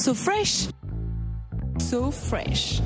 So fresh. So fresh.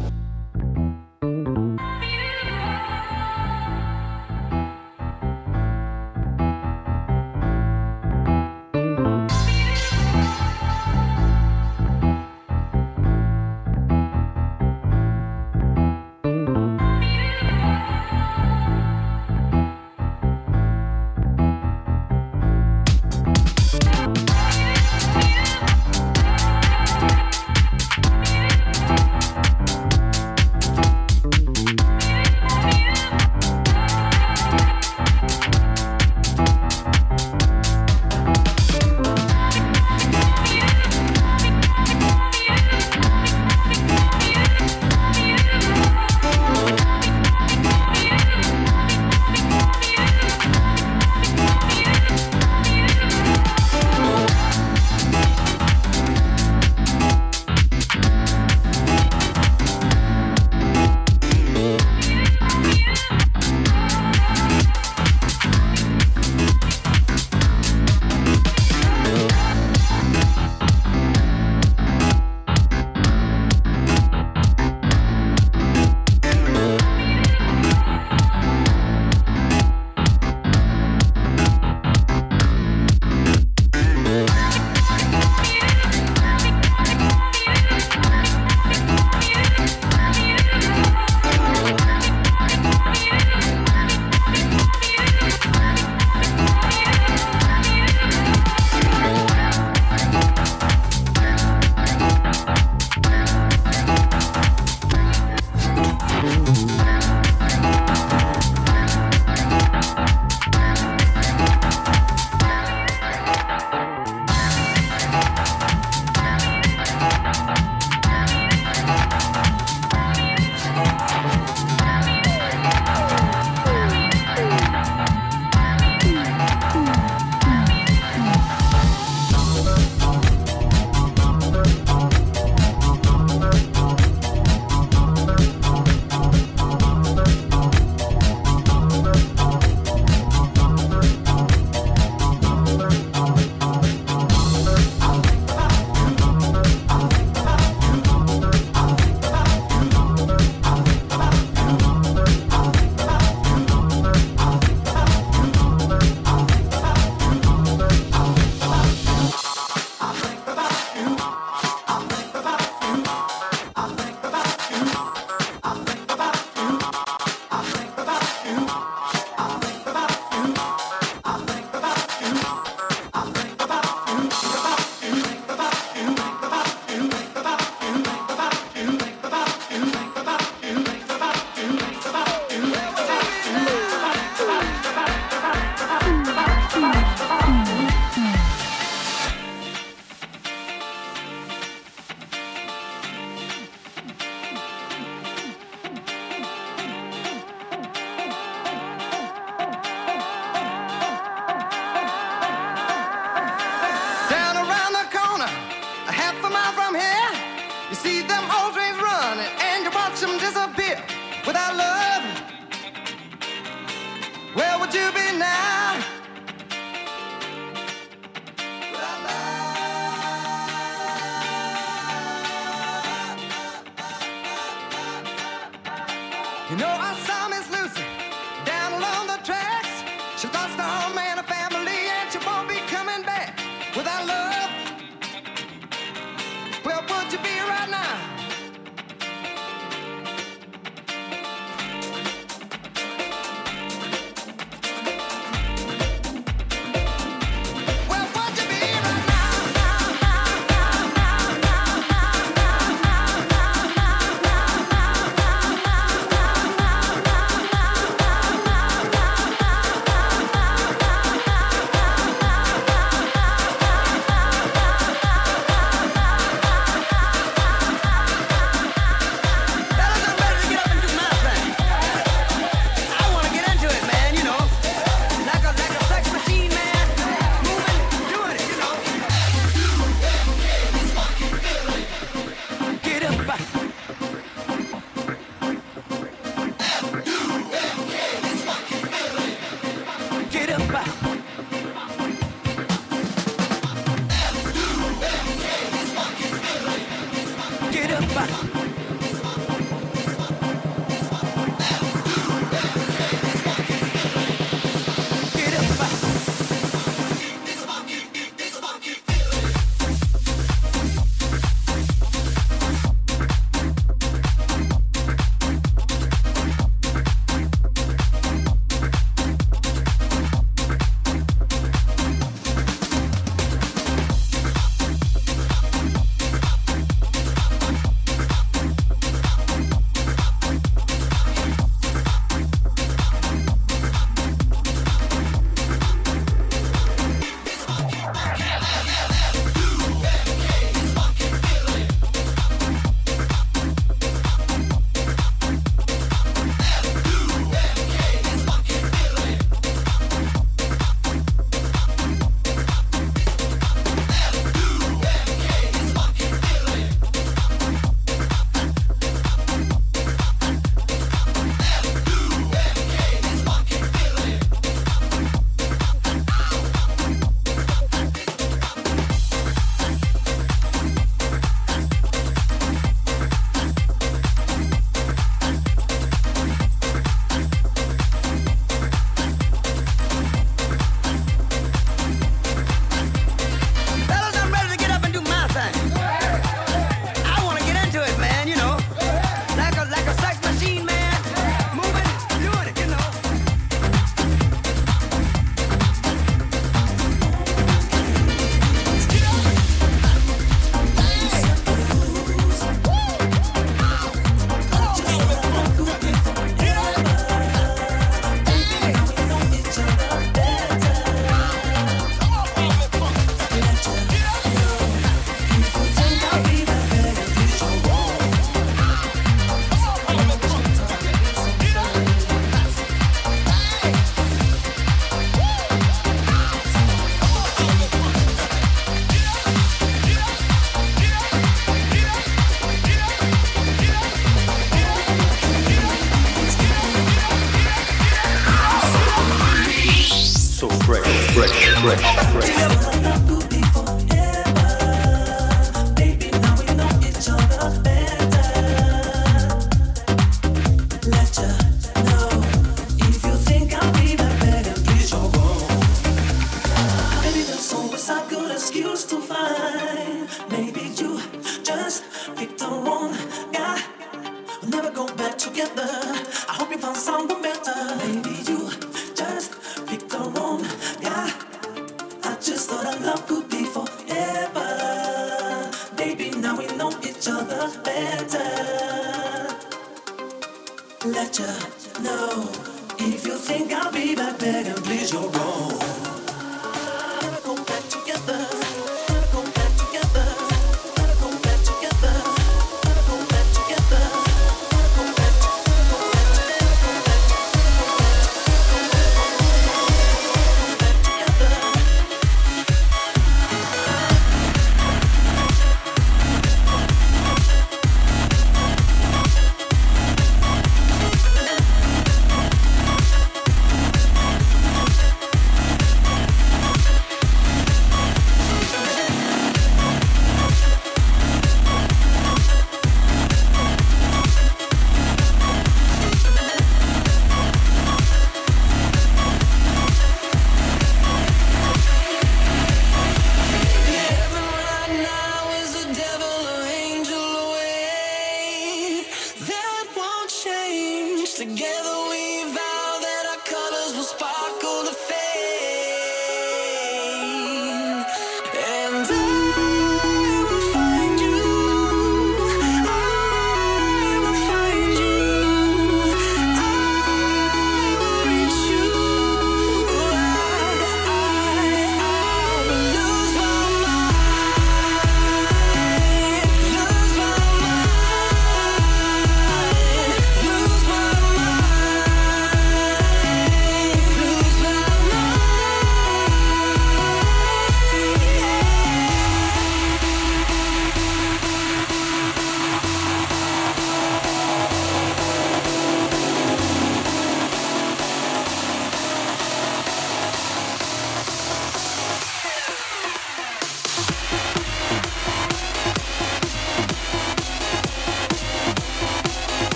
You know I saw